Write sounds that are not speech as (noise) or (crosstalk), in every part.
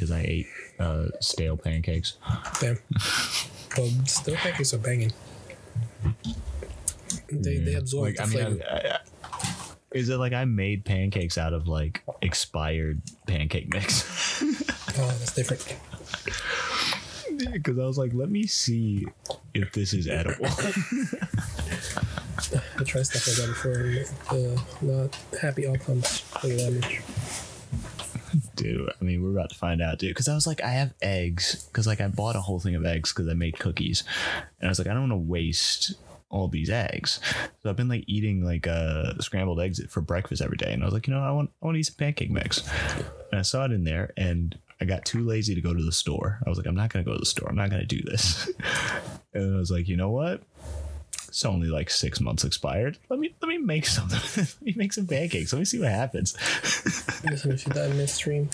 because I ate uh, stale pancakes. Damn. well, still pancakes are banging. They they absorb Like, the I mean, flavor. I- I- is it like I made pancakes out of like expired pancake mix? (laughs) oh, that's different. Because I was like, let me see if this is edible. (laughs) I tried stuff like that before. and The not happy outcomes play damage. Dude, I mean, we're about to find out, dude. Because I was like, I have eggs. Because like I bought a whole thing of eggs because I made cookies, and I was like, I don't want to waste all these eggs. So I've been like eating like uh scrambled eggs for breakfast every day, and I was like, you know, I want I want to eat some pancake mix, and I saw it in there, and I got too lazy to go to the store. I was like, I'm not gonna go to the store. I'm not gonna do this. (laughs) and I was like, you know what? It's only like six months expired. Let me let me make something. (laughs) let me make some pancakes. Let me see what happens. (laughs) Listen, if you die midstream,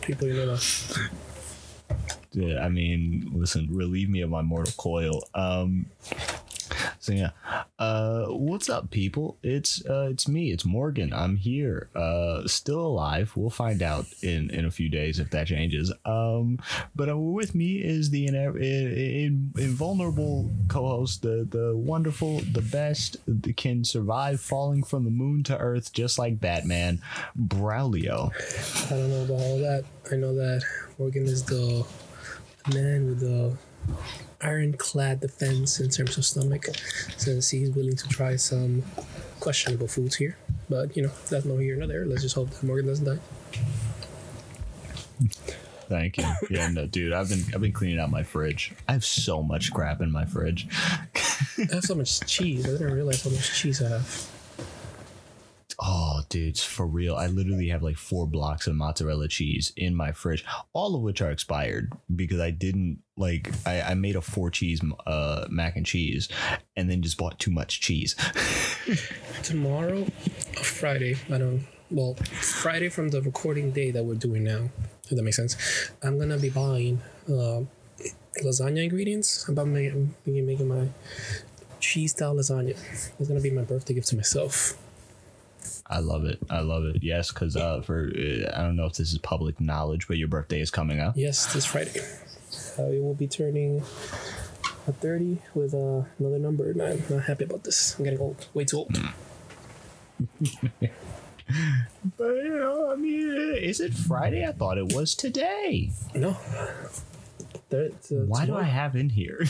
people you know. Yeah, I mean, listen, relieve me of my mortal coil. Um, so yeah, uh, what's up, people? It's uh, it's me. It's Morgan. I'm here, uh, still alive. We'll find out in in a few days if that changes. Um, but uh, with me is the in, in, invulnerable co-host, the the wonderful, the best, that can survive falling from the moon to Earth just like Batman, Braulio. I don't know about all that. I know that Morgan is the man with the ironclad defense in terms of stomach, since he's willing to try some questionable foods here. But you know, that's no here nor there. Let's just hope that Morgan doesn't die. Thank you. Yeah, no, dude, I've been I've been cleaning out my fridge. I have so much crap in my fridge. I have so much cheese. I didn't realize how much cheese I have. Oh, dude, for real. I literally have like four blocks of mozzarella cheese in my fridge, all of which are expired because I didn't like I, I made a four cheese uh mac and cheese and then just bought too much cheese. (laughs) Tomorrow, Friday. I don't. Well, Friday from the recording day that we're doing now. If that makes sense. I'm gonna be buying uh, lasagna ingredients. I'm about making, making my cheese style lasagna. It's gonna be my birthday gift to myself. I love it. I love it. Yes, because uh, for uh, I don't know if this is public knowledge, but your birthday is coming up. Yes, this Friday. Uh, we will be turning a 30 with uh, another number, and I'm not happy about this. I'm getting old, way too old. (laughs) But you know, I mean, is it Friday? I thought it was today. No. There, it's, uh, Why do I have in here?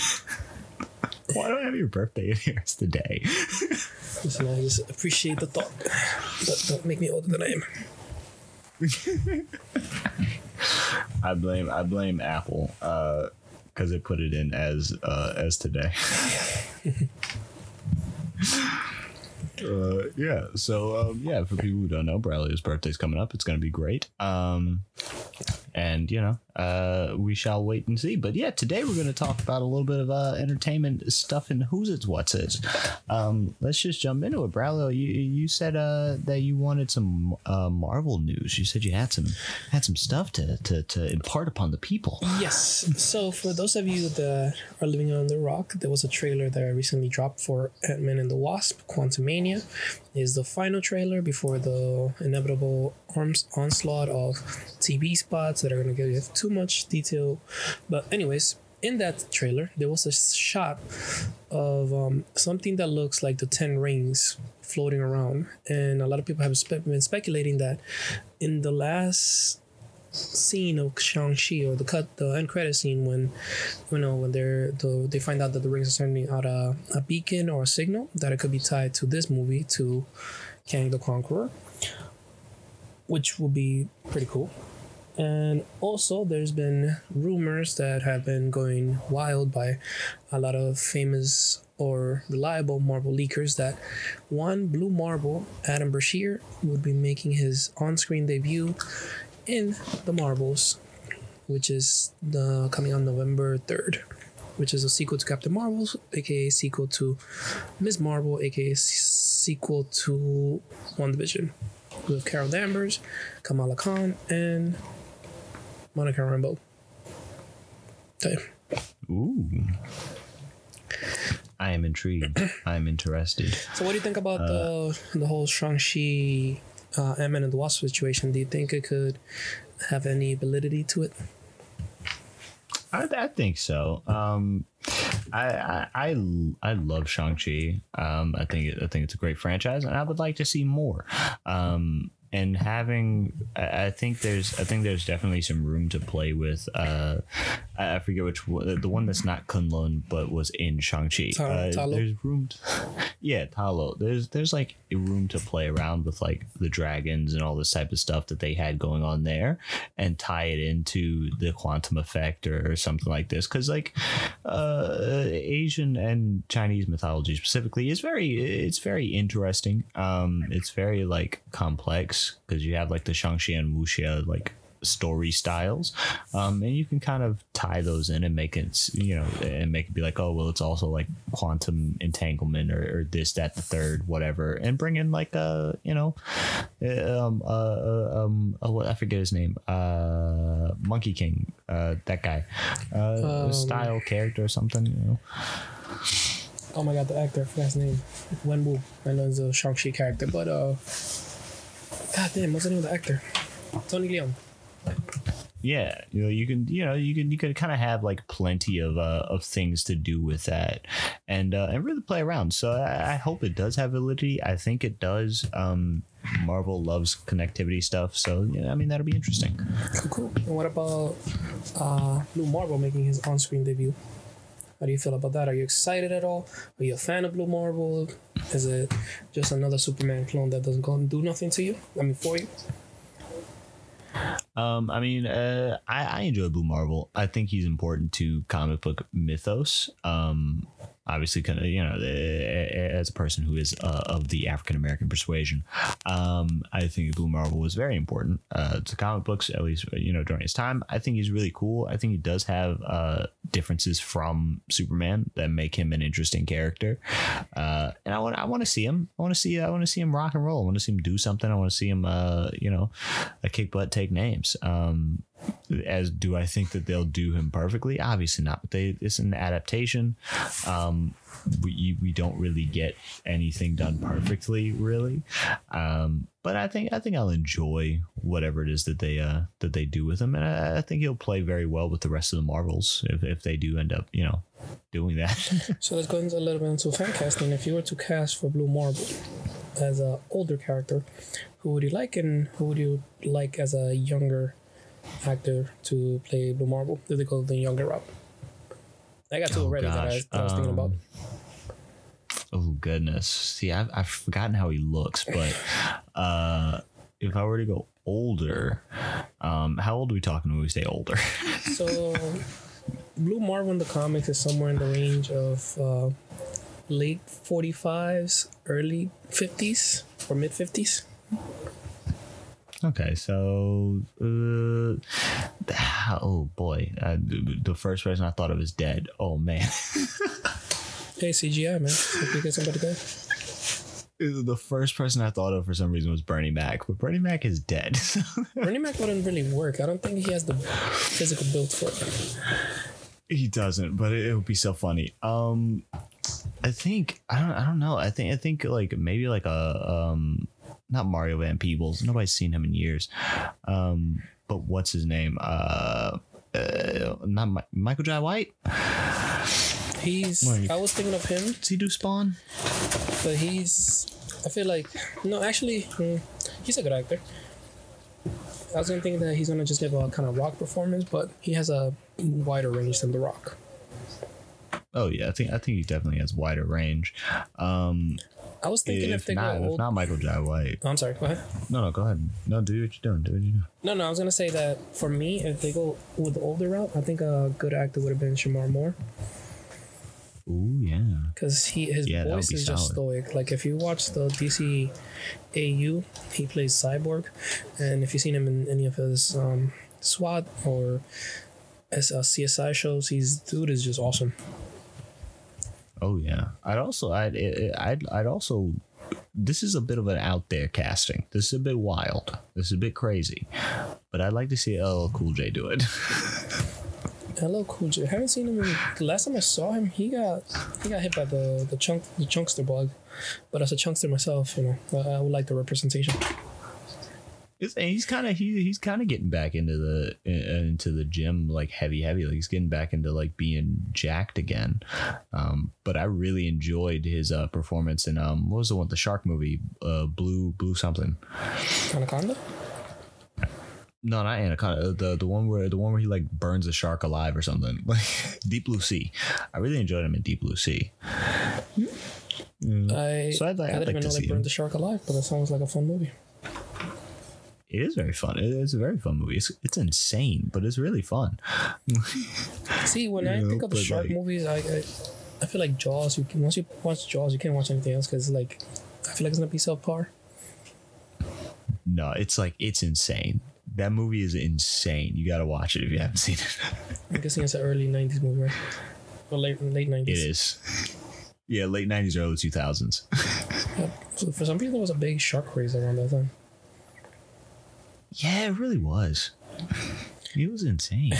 (laughs) Why do I have your birthday in here? It's today. (laughs) Listen, I just appreciate the thought. But don't make me older than I am. (laughs) I blame I blame Apple because they put it in as uh, as today. (laughs) Uh, yeah. So um, yeah, for people who don't know, Bradley's birthday's coming up. It's gonna be great. Um, and you know, uh, we shall wait and see. But yeah, today we're gonna talk about a little bit of uh, entertainment stuff and who's it's what's it. Um, let's just jump into it, Bradley. You you said uh, that you wanted some uh, Marvel news. You said you had some had some stuff to to to impart upon the people. Yes. So, for those of you that are living on the rock, there was a trailer that I recently dropped for Ant Man and the Wasp Quantumania. Is the final trailer before the inevitable arms onslaught of TV spots that are going to give too much detail. But, anyways, in that trailer, there was a shot of um, something that looks like the Ten Rings floating around. And a lot of people have spe- been speculating that in the last scene of Shang-Chi or the cut the end credit scene when you know when they're the, they find out that the rings are sending out a, a beacon or a signal that it could be tied to this movie to Kang the Conqueror which will be pretty cool and also there's been rumors that have been going wild by a lot of famous or reliable Marvel leakers that one Blue Marvel, Adam Brashear, would be making his on-screen debut in the Marvels, which is the coming on November third, which is a sequel to Captain Marvel, aka sequel to Ms. Marvel, aka sequel to WandaVision, with Carol Danvers, Kamala Khan, and Monica Rambeau. You. Ooh. I am intrigued. (clears throat) I am interested. So, what do you think about the the whole Shang Chi uh, Ant Man and the Wasp situation, do you think it could have any validity to it? I, I think so. Um, I, I I I love Shang Chi. Um, I think I think it's a great franchise, and I would like to see more. Um, and having I, think there's I think there's definitely some room to play with. Uh, I, forget which one, the one that's not Kunlun but was in Shang Chi. Uh, there's room. To, (laughs) yeah, Ta Lo. There's there's like room to play around with like the dragons and all this type of stuff that they had going on there, and tie it into the quantum effect or, or something like this. Because like uh, Asian and Chinese mythology specifically is very it's very interesting. Um, it's very like complex because you have like the Shang-Chi and Wuxia like story styles um and you can kind of tie those in and make it you know and make it be like oh well it's also like quantum entanglement or, or this that the third whatever and bring in like a you know um uh, um uh, what i forget his name uh monkey king uh that guy uh Um, style character or something you know Oh my god, the actor, I forgot his name. Wen Wu. I know he's a Shang-Chi character, but uh God damn, what's the name of the actor? Tony Leung. yeah you know you can you know you can you can kind of have like plenty of uh of things to do with that and uh and really play around so i, I hope it does have validity i think it does um marvel loves connectivity stuff so yeah i mean that'll be interesting Cool, cool. And what about uh Blue Marvel making his on-screen debut? How do you feel about that? Are you excited at all? Are you a fan of Blue Marvel? Is it just another Superman clone that doesn't go and do nothing to you? I mean, for you? Um, I mean, uh, I, I enjoy Blue Marvel. I think he's important to comic book mythos. Um, obviously, you know, uh, as a person who is uh, of the African American persuasion, um, I think Blue Marvel was very important uh, to comic books, at least, you know, during his time. I think he's really cool. I think he does have uh, differences from Superman that make him an interesting character. Uh, and I want, I want to see him. I want to see, I want to see him rock and roll. I want to see him do something. I want to see him, uh, you know, kick butt, take names. Um, as do I think that they'll do him perfectly? Obviously not. But they it's an adaptation. Um, we we don't really get anything done perfectly, really. Um, but I think I think I'll enjoy whatever it is that they uh that they do with him, and I, I think he'll play very well with the rest of the Marvels if if they do end up you know doing that. (laughs) So let's go into a little bit into fan casting. If you were to cast for Blue Marvel as a older character, who would you like, and who would you like as a younger actor to play Blue Marvel? Did they go the younger route? I got two Oh, already that I, that I was thinking about. Um, oh goodness, see, I've I've forgotten how he looks, but (laughs) uh, if I were to go older, um, how old are we talking when we say older? (laughs) So, Blue Marvel in the comics is somewhere in the range of uh, late 45s, early 50s, or mid 50s. Okay, so uh, oh boy, uh, the first person I thought of is dead. Oh man, (laughs) Hey, CGI, man. Hope you get somebody good. the first person I thought of for some reason was Bernie Mac, but Bernie Mac is dead. (laughs) Bernie Mac wouldn't really work. I don't think he has the physical build for it. he doesn't, but it, it would be so funny. Um, I think I don't I don't know. I think I think like maybe like a um not Mario Van Peebles. Nobody's seen him in years. Um, but what's his name? Uh, uh not Mi- Michael Jai White. He's. Wait. I was thinking of him, Does he do Spawn? but he's. I feel like no, actually, hmm, he's a good actor. I was gonna think that he's gonna just give a kind of rock performance, but he has a wider range than the rock. Oh yeah, I think I think he definitely has wider range. Um, I was thinking if, if they not, go if old. not Michael Jai White. Oh, I'm sorry. Go ahead. No, no, go ahead. No, do what you're doing. Do what you do. No, no, I was gonna say that for me, if they go with the older route, I think a good actor would have been Shemar Moore Ooh yeah. because he his Yeah, voice is just stoic. Like if you watch the DC AU, he plays Cyborg, and if you've seen him in any of his um, SWAT or as uh, CSI shows, he's dude is just awesome. Oh yeah. I'd also I'd I'd I'd also this is a bit of an out there casting. This is a bit wild. This is a bit crazy. But I'd like to see LL Cool J do it. (laughs) LL Cool J. Haven't seen him. In, the last time I saw him, he got he got hit by the the chunk the chunkster bug. But as a chunkster myself, you know, I, I would like the representation. He's kind of he, he's kind of getting back into the uh, into the gym like heavy heavy. Like he's getting back into like being jacked again. Um but i really enjoyed his uh performance in um what was the one the shark movie? Uh blue blue something. Anaconda. no not anaconda. The the one where the one where he like burns a shark alive or something. (laughs) Like deep blue sea. I really enjoyed him in deep blue sea. I So I'd like- I I'd didn't like even know they burned him. the shark alive, but that sounds like a fun movie. It is very fun it's a very fun movie it's, it's insane but it's really fun (laughs) See, when I know, think of shark like- movies, I, I I feel like Jaws. You can once you watch Jaws, you can't watch anything else because like I feel like it's gonna be subpar. no it's like it's insane that movie is insane you gotta watch it if you haven't seen it I'm guessing it's an early '90s movie, right? Or late late '90s. It is. Yeah, late nineties, early two thousands. Yeah. So for some people, there was a big shark craze around that time. Yeah, it really was. (laughs) It was insane.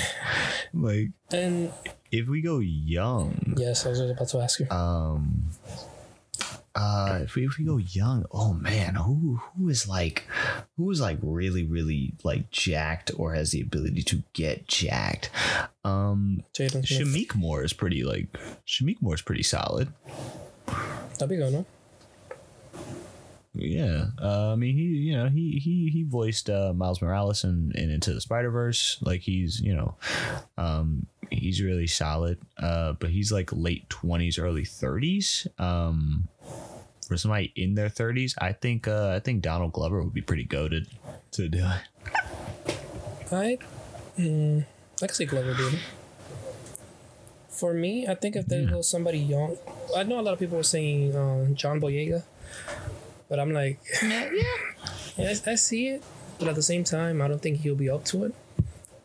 Like, And if we go young, yes, I was about to ask you. um, uh, if we if we go young, oh man, who who is like, who is like really really like jacked or has the ability to get jacked? Um, Jaden. Shameik Moore is pretty like Shameik Moore is pretty solid. That'd be good, no? Yeah, uh, I mean, he, you know, he he he voiced uh, Miles Morales in, in Into the Spider Verse. Like he's, you know, um, he's really solid. Uh, but he's like late twenties, early thirties. Um, for somebody in their thirties, I think uh, I think Donald Glover would be pretty goaded to do it. I, mm, I can see Glover doing it. For me, I think if there go somebody young, I know a lot of people were saying um, John Boyega, but I'm like, (laughs) yeah, I, I see it, but at the same time, I don't think he'll be up to it.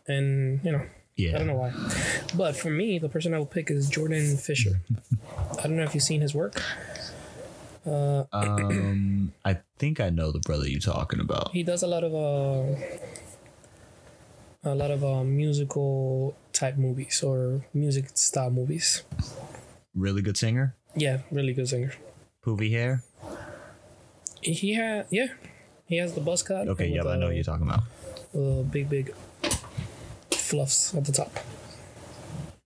And you know, Yeah, I don't know why, but for me, the person I would pick is Jordan Fisher. I don't know if you've seen his work. Uh, Um, I think I know the brother you're talking about. he does a lot of uh, a lot of uh, musical type movies or music style movies. Really good singer, Yeah, really good singer. poofy hair. He had yeah, he has the buzz cut. Okay, yeah, I know what you're talking about. the big big fluffs at the top.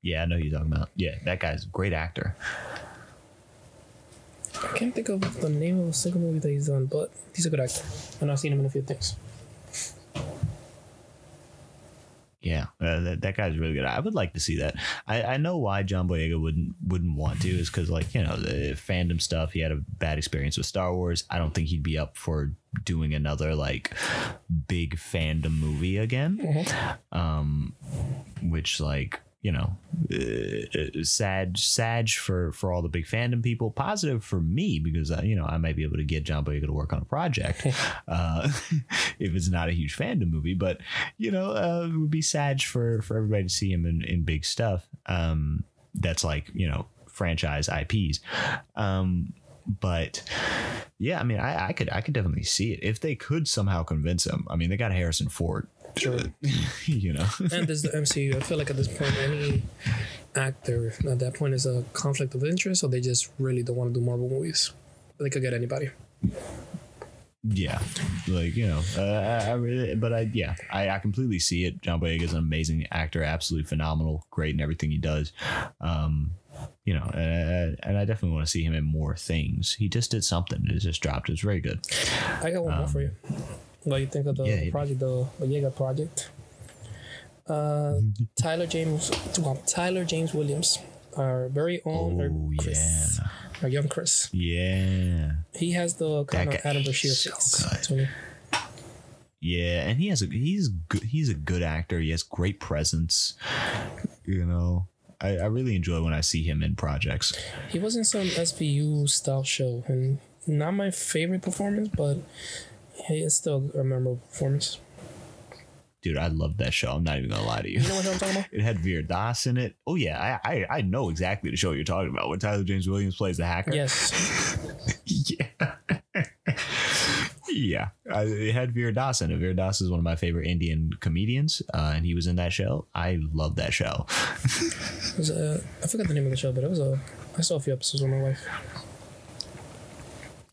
Yeah, I know who you're talking about. Yeah, that guy's a great actor. I can't think of the name of a single movie that he's done, but he's a good actor, and I've seen him in a few things. Yeah, uh, that, that guy's really good. I would like to see that. I, I know why John Boyega wouldn't wouldn't want to is because like you know the fandom stuff. He had a bad experience with Star Wars. I don't think he'd be up for doing another like big fandom movie again. Um, which like you know, uh, uh, sad sad for for all the big fandom people. Positive for me because uh, you know I might be able to get John Boyega to work on a project (laughs) uh, (laughs) if it's not a huge fandom movie. But you know, uh, it would be sad for for everybody to see him in in big stuff. Um, that's like you know franchise IPs. Um, but yeah, I mean, I, I could I could definitely see it if they could somehow convince him. I mean, they got Harrison Ford. Sure. (laughs) you know. and this is the MCU. I feel like at this point, any actor at that point is a conflict of interest, or they just really don't want to do Marvel movies. They could get anybody. Yeah, like you know, uh, I, I really, but I yeah, I, I completely see it. John Boyega is an amazing actor, absolutely phenomenal, great in everything he does. Um, you know, and, and I definitely want to see him in more things. He just did something; it just dropped. It's very good. I got one more for you. What do you think of the yeah, project, the Boyega project? Uh, Tyler James, well, Tyler James Williams, our very own, Oh Chris, yeah, our young Chris. yeah, He has the kind That of Adam Brashear so face. good. to me. yeah, and he has a he's good. He's a good actor. He has great presence. You know, I, I really enjoy when I see him in projects. He was in some SVU style show, and not my favorite performance, but hey, it's still a memorable performance. Dude, I love that show. I'm not even gonna lie to you. You know what I'm talking about? (laughs) It had Veer Das in it. Oh yeah, I, I I know exactly the show you're talking about. When Tyler James Williams plays the hacker. Yes. (laughs) yeah. (laughs) yeah. Uh, it had Veer Das in it. Veer Das is one of my favorite Indian comedians, uh, and he was in that show. I love that show. It was, uh, I forgot the name of the show, but it was a. I saw a few episodes with my wife.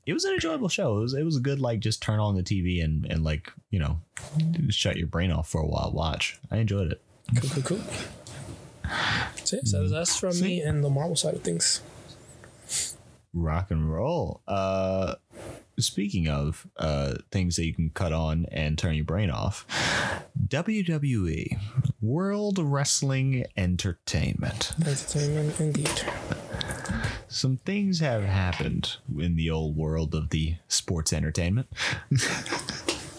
It was an enjoyable show. It was it was a good like just turn on the TV and and like you know shut your brain off for a while. Watch. I enjoyed it. Cool, cool, cool. So, yeah, so that's from me and the Marvel side of things. Rock and roll. Uh, speaking of uh things that you can cut on and turn your brain off, WWE World Wrestling Entertainment. Entertainment, indeed. Some things have happened in the old world of the sports entertainment.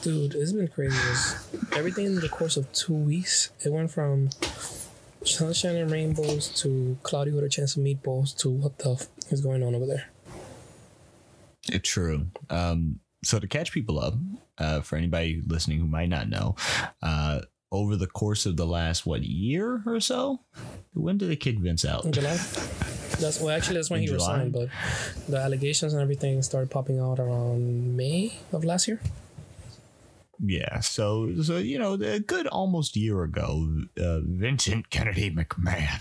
Dude, it's been crazy. Everything in the course of two weeks. It went from sunshine and rainbows to cloudy with a chance of meatballs to what the f- is going on over there. It's true. Um, so to catch people up, uh, for anybody listening who might not know, uh, over the course of the last what year or so, when did they kick Vince out? In July. That's well, actually, that's when he July? resigned. But the allegations and everything started popping out around May of last year. Yeah, so so you know, a good almost year ago, uh, Vincent Kennedy McMahon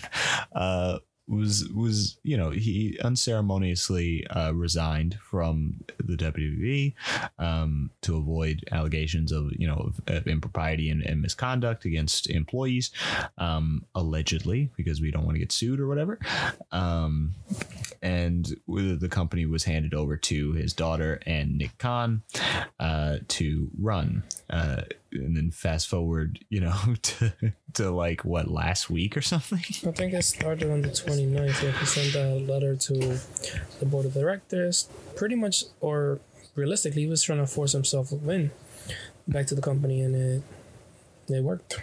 uh, was was you know he unceremoniously uh, resigned from the WWE um, to avoid allegations of you know of, of impropriety and, and misconduct against employees, um, allegedly because we don't want to get sued or whatever. Um, and the company was handed over to his daughter and Nick Khan uh, to run. Uh, and then fast forward, you know, (laughs) to, to like what last week or something. (laughs) I think it started on the 29th. Like he sent a letter to the board of directors, pretty much, or realistically, he was trying to force himself in back to the company, and it it worked.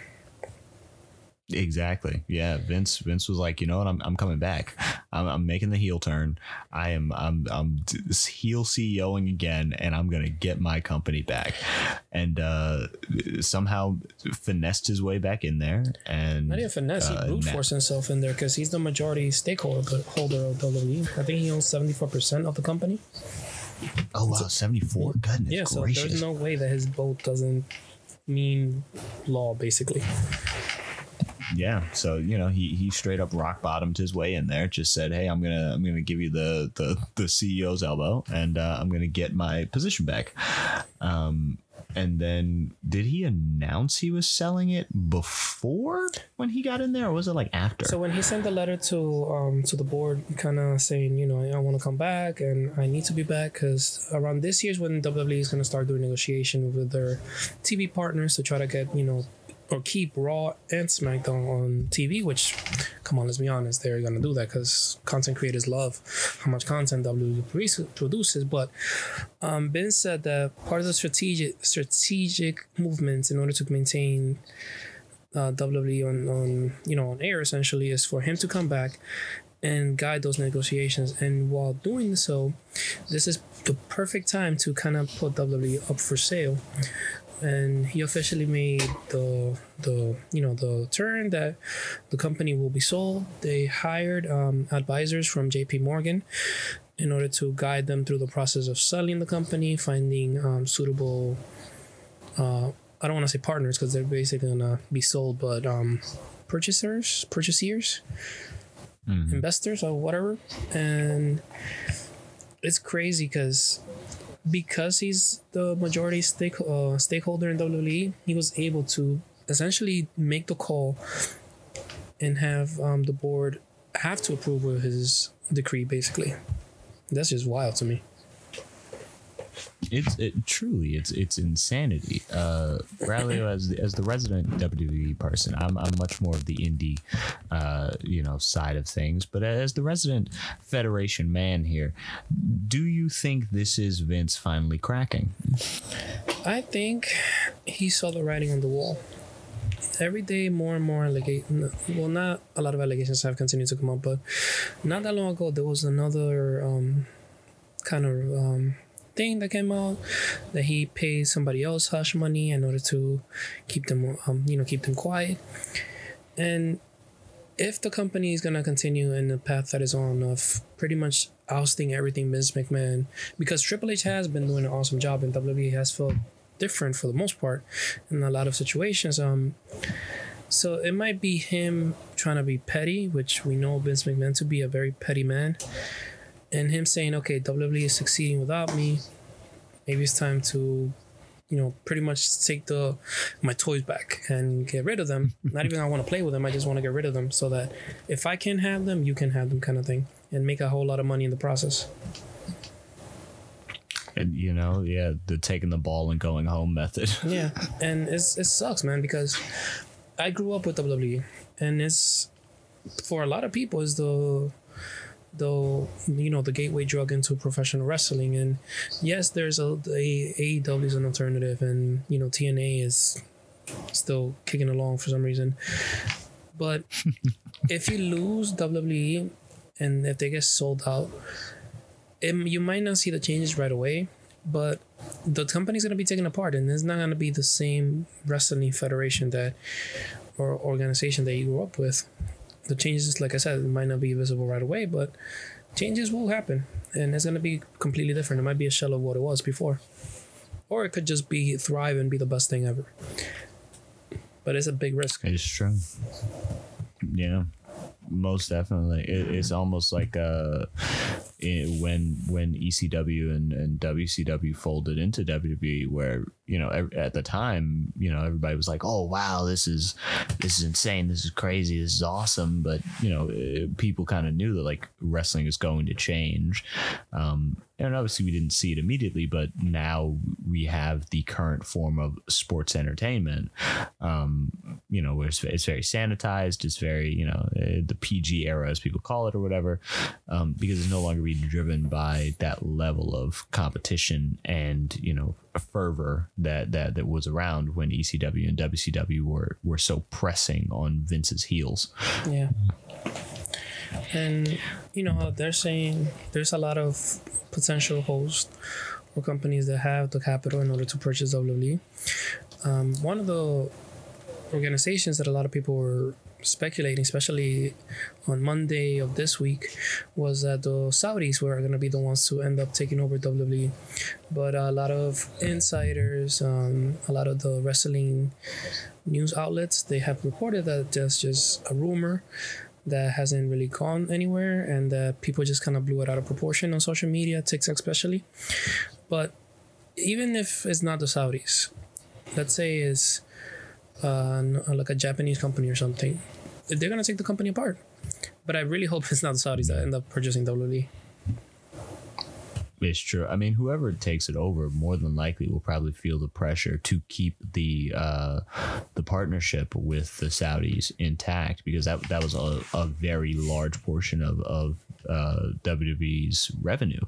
Exactly. Yeah. Vince. Vince was like, you know what? I'm, I'm coming back. I'm, I'm making the heel turn. I am. I'm. I'm heel CEOing again, and I'm gonna get my company back. And uh, somehow finessed his way back in there. And Not even finesse. He uh, brute forced himself in there because he's the majority stakeholder holder of WWE. I think he owns 74% of the company. Oh wow, seventy four. Goodness Yeah, so there's no way that his vote doesn't mean law, basically. Yeah so you know he he straight up rock bottomed his way in there just said hey i'm gonna i'm gonna give you the the the ceo's elbow and uh, i'm gonna get my position back. Um and then did he announce he was selling it before when he got in there or was it like after? So when he sent the letter to um to the board, kind of saying, you know, I want to come back and I need to be back because around this year's when WWE is going to start doing negotiation with their TV partners to try to get you know or keep Raw and SmackDown on TV. Which, come on, let's be honest, they're to do that because content creators love how much content WWE produces. But um, Ben said that part of the strategic strategic movements in order to maintain uh, WWE on, on you know on air essentially is for him to come back and guide those negotiations. And while doing so, this is the perfect time to kind of put WWE up for sale. And he officially made the the you know the turn that the company will be sold. They hired um, advisors from J.P. Morgan in order to guide them through the process of selling the company, finding um, suitable uh, I don't want to say partners because they're basically gonna be sold, but um, purchasers, purchasers, Mhm. investors, or whatever. And it's crazy because because he's the majority stake uh, stakeholder in WWE, he was able to essentially make the call and have um, the board have to approve of his decree. Basically, that's just wild to me. It's it truly it's it's insanity. Uh, Bradley, (laughs) as the, as the resident WWE person, I'm I'm much more of the indie, uh, you know, side of things. But as the resident Federation man here, do you think this is Vince finally cracking? I think he saw the writing on the wall. Every day, more and more allegations. Well, not a lot of allegations have continued to come up, but not that long ago, there was another um, kind of um, thing that came out that he paid somebody else hush money in order to keep them, um, you know, keep them quiet. And if the company is gonna continue in the path that is on of pretty much ousting everything Vince McMahon, because Triple H has been doing an awesome job and WWE has felt different for the most part in a lot of situations. Um, so it might be him trying to be petty, which we know Vince McMahon to be a very petty man, and him saying, "Okay, WWE is succeeding without me. Maybe it's time to." You know, pretty much take the my toys back and get rid of them. (laughs) Not even I want to play with them. I just want to get rid of them so that if I can have them, you can have them, kind of thing, and make a whole lot of money in the process. And you know, yeah, the taking the ball and going home method. (laughs) Yeah, and it's it sucks, man, because I grew up with WWE, and it's for a lot of people is the the you know the gateway drug into professional wrestling. And yes, there's a, a AEW is an alternative, and you know TNA is still kicking along for some reason. But (laughs) if you lose WWE, and if they get sold out, it, you might not see the changes right away, but the company's going to be taken apart and it's not going to be the same wrestling federation that or organization that you grew up with the changes like i said it might not be visible right away but changes will happen and it's going to be completely different it might be a shell of what it was before or it could just be thrive and be the best thing ever but it's a big risk It's true. Yeah, most definitely. It, it's almost like uh, it, when when ECW and, and WCW folded into WWE, where you know ev- at the time, you know everybody was like, "Oh wow, this is this is insane, this is crazy, this is awesome," but you know uh, people kind of knew that like wrestling is going to change. Um, and obviously we didn't see it immediately, but now we have the current form of sports entertainment. Um, you know, where it's, it's very sanitized. It's very, you know, uh, the PG era, as people call it, or whatever, um, because it's no longer being driven by that level of competition and you know fervor that that that was around when ECW and WCW were were so pressing on Vince's heels. Yeah. And you know, they're saying there's a lot of potential hosts or companies that have the capital in order to purchase WWE. Um, one of the organizations that a lot of people were speculating, especially on Monday of this week, was that the Saudis were going to be the ones to end up taking over WWE. But a lot of insiders, um, a lot of the wrestling news outlets, they have reported that that's just a rumor that hasn't really gone anywhere and people just kind of blew it out of proportion on social media, TikTok especially. But even if it's not the Saudis, let's say it's uh, like a Japanese company or something, they're gonna take the company apart. But I really hope (laughs) it's not the Saudis that end up purchasing WWE. It's true. I mean, whoever takes it over, more than likely, will probably feel the pressure to keep the uh, the partnership with the Saudis intact because that that was a, a very large portion of of uh, WWE's revenue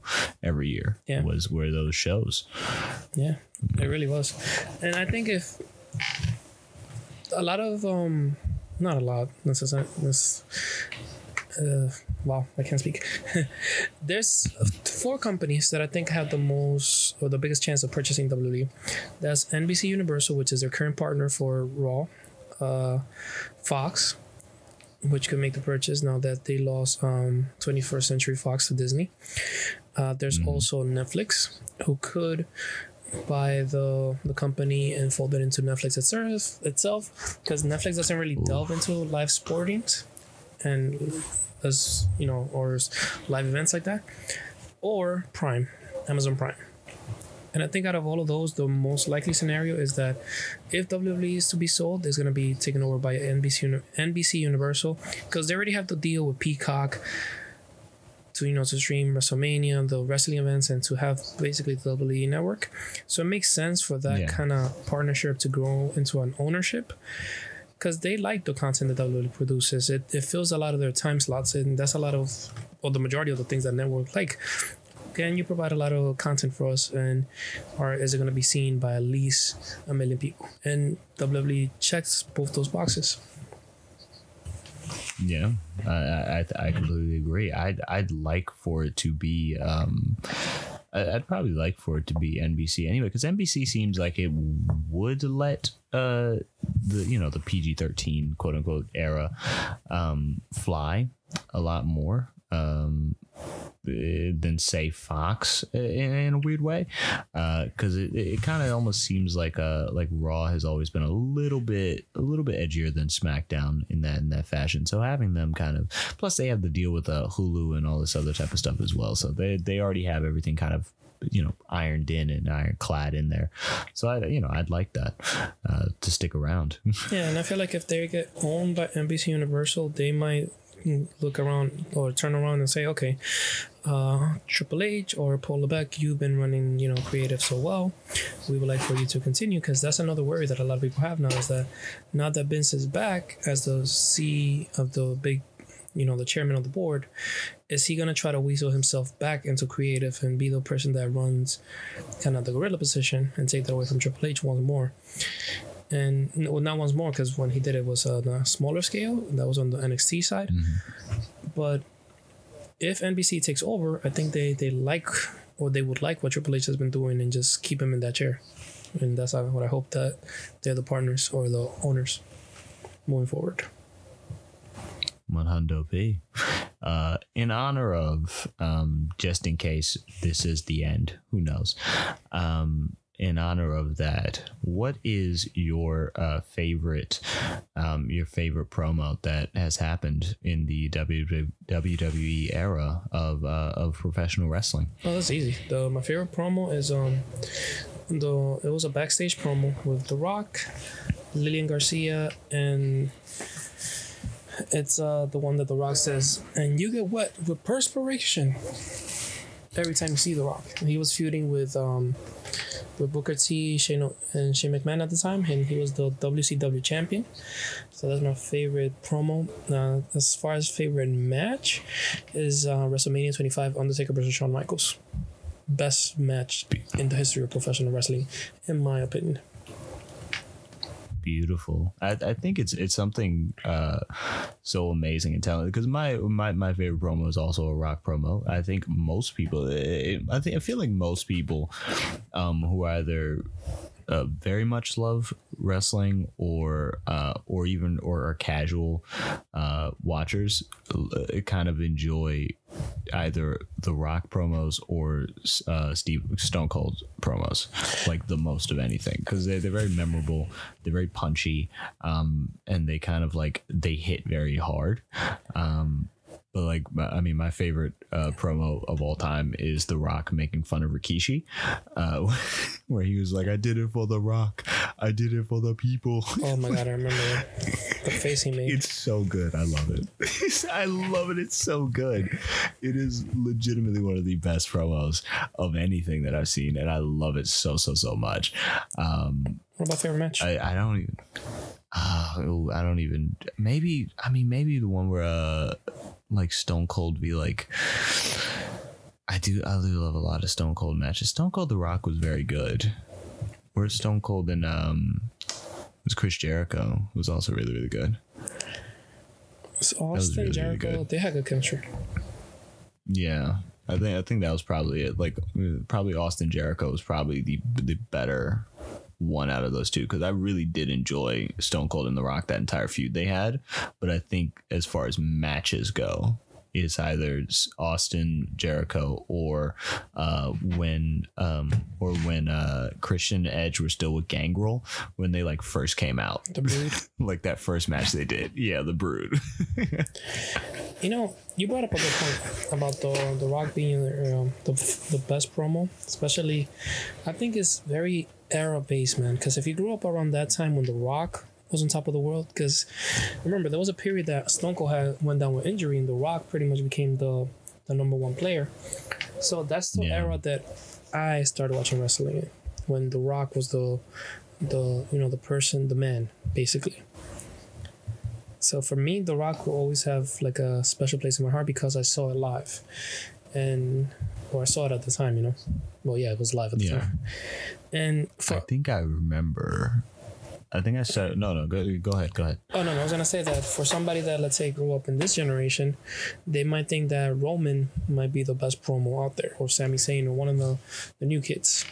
every year Yeah. was where those shows. Yeah, it really was. And I think if a lot of um not a lot necessarily uh wow I can't speak. (laughs) There's four companies that I think have the most or the biggest chance of purchasing WWE. That's NBC Universal, which is their current partner for Raw, uh, Fox, which could make the purchase now that they lost um 21st Century Fox to Disney. Uh, there's also Netflix, who could buy the the company and fold it into Netflix itself itself because Netflix doesn't really delve into live sportings and as you know or live events like that or Prime Amazon Prime and I think out of all of those the most likely scenario is that if WWE is to be sold it's going to be taken over by NBC NBC Universal because they already have to deal with Peacock to you know to stream WrestleMania, the wrestling events, and to have basically the WWE network. So it makes sense for that Yeah. kind of partnership to grow into an ownership because they like the content that WWE produces. It it fills a lot of their time slots, and that's a lot of or the majority of the things that network like. Can you provide a lot of content for us, and or is it going to be seen by at least a million people? And WWE checks both those boxes. Yeah, I I, I completely agree. I'd I'd like for it to be. Um, I'd probably like for it to be NBC anyway, because NBC seems like it would let uh the you know the PG thirteen quote unquote era um fly a lot more. Um, than say Fox in, a weird way, because it, it kind of almost seems like uh like Raw has always been a little bit a little bit edgier than SmackDown in that in that fashion. So having them kind of plus they have the deal with uh, Hulu and all this other type of stuff as well. So they they already have everything kind of you know ironed in and ironclad in there. So I you know I'd like that uh, to stick around. (laughs) Yeah, and I feel like if they get owned by NBC Universal, they might look around or turn around and say, okay, uh, Triple H or Paul Levesque, you've been running, you know, creative so well. We would like for you to continue because that's another worry that a lot of people have now is that now that Vince is back as the C of the big, you know, the chairman of the board, is he gonna try to weasel himself back into creative and be the person that runs kind of the gorilla position and take that away from Triple H once more? And well, not once more because when he did it was on a smaller scale. That was on the NXT side. But if NBC takes over, I think they they like or they would like what Triple H has been doing and just keep him in that chair. And that's what I hope that they're the partners or the owners moving forward. One hundo p. Uh, in honor of, um, just in case this is the end, who knows? Um, in honor of that, what is your uh, favorite, um, your favorite promo that has happened in the WWE era of uh, of professional wrestling? Oh, that's easy. The my favorite promo is um the it was a backstage promo with The Rock, Lillian Garcia, and it's uh the one that The Rock says, and you get wet with perspiration every time you see The Rock. He was feuding with um with Booker T, Shane and Shane McMahon at the time, and he was the WCW champion. So that's my favorite promo. Uh, as far as favorite match, is uh, WrestleMania 25 Undertaker versus Shawn Michaels. Best match in the history of professional wrestling, in my opinion beautiful. I, I think it's it's something uh, so amazing and talented because my, my my favorite promo is also a rock promo. I think most people, it, I think I feel like most people um, who either uh, very much love wrestling or uh, or even or are casual uh, watchers uh, kind of enjoy either the Rock promos or uh, Steve Stone Cold promos like the most of anything because they they're very memorable, they're very punchy, um, and they kind of like they hit very hard. Um, but like I mean, my favorite uh, promo of all time is The Rock making fun of Rikishi, uh, (laughs) where he was like, "I did it for The Rock, I did it for the people." Oh my god, I (laughs) remember the face he made. It's so good. I love it. (laughs) I love it. It's so good. It is legitimately one of the best promos of anything that I've seen, and I love it so so so much. Um, what about favorite match? I, I don't even. Uh, I don't even. Maybe I mean maybe the one where uh like Stone Cold be like. I do I do love a lot of Stone Cold matches. Stone Cold The Rock was very good. Where's Stone Cold and um was Chris Jericho who was also really really good. So Austin really, Jericho really they had good chemistry. Yeah. I think I think that was probably it. Like probably Austin Jericho was probably the the better one out of those two because I really did enjoy Stone Cold and The Rock that entire feud they had. But I think as far as matches go, it's either Austin Jericho or uh, when um, or when uh, Christian Edge were still with Gangrel when they like first came out. The Brood, (laughs) like that first match they did. Yeah, the Brood. (laughs) you know, you brought up a good point about the the Rock being um, the the best promo, especially. I think it's very era based, man. Because if you grew up around that time when The Rock was on top of the world, because remember there was a period that Stone Cold had went down with injury, and The Rock pretty much became the the number one player. So that's the yeah. era that I started watching wrestling in, when The Rock was the the you know the person, the man, basically. So for me, The Rock will always have like a special place in my heart because I saw it live, and or I saw it at the time, you know. Well, yeah, it was live at the yeah. time. And for, I think I remember. I think I said no, no. Go, go ahead, go ahead. Oh no, no, I was gonna say that for somebody that let's say grew up in this generation, they might think that Roman might be the best promo out there, or Sami Zayn, or one of the the new kids.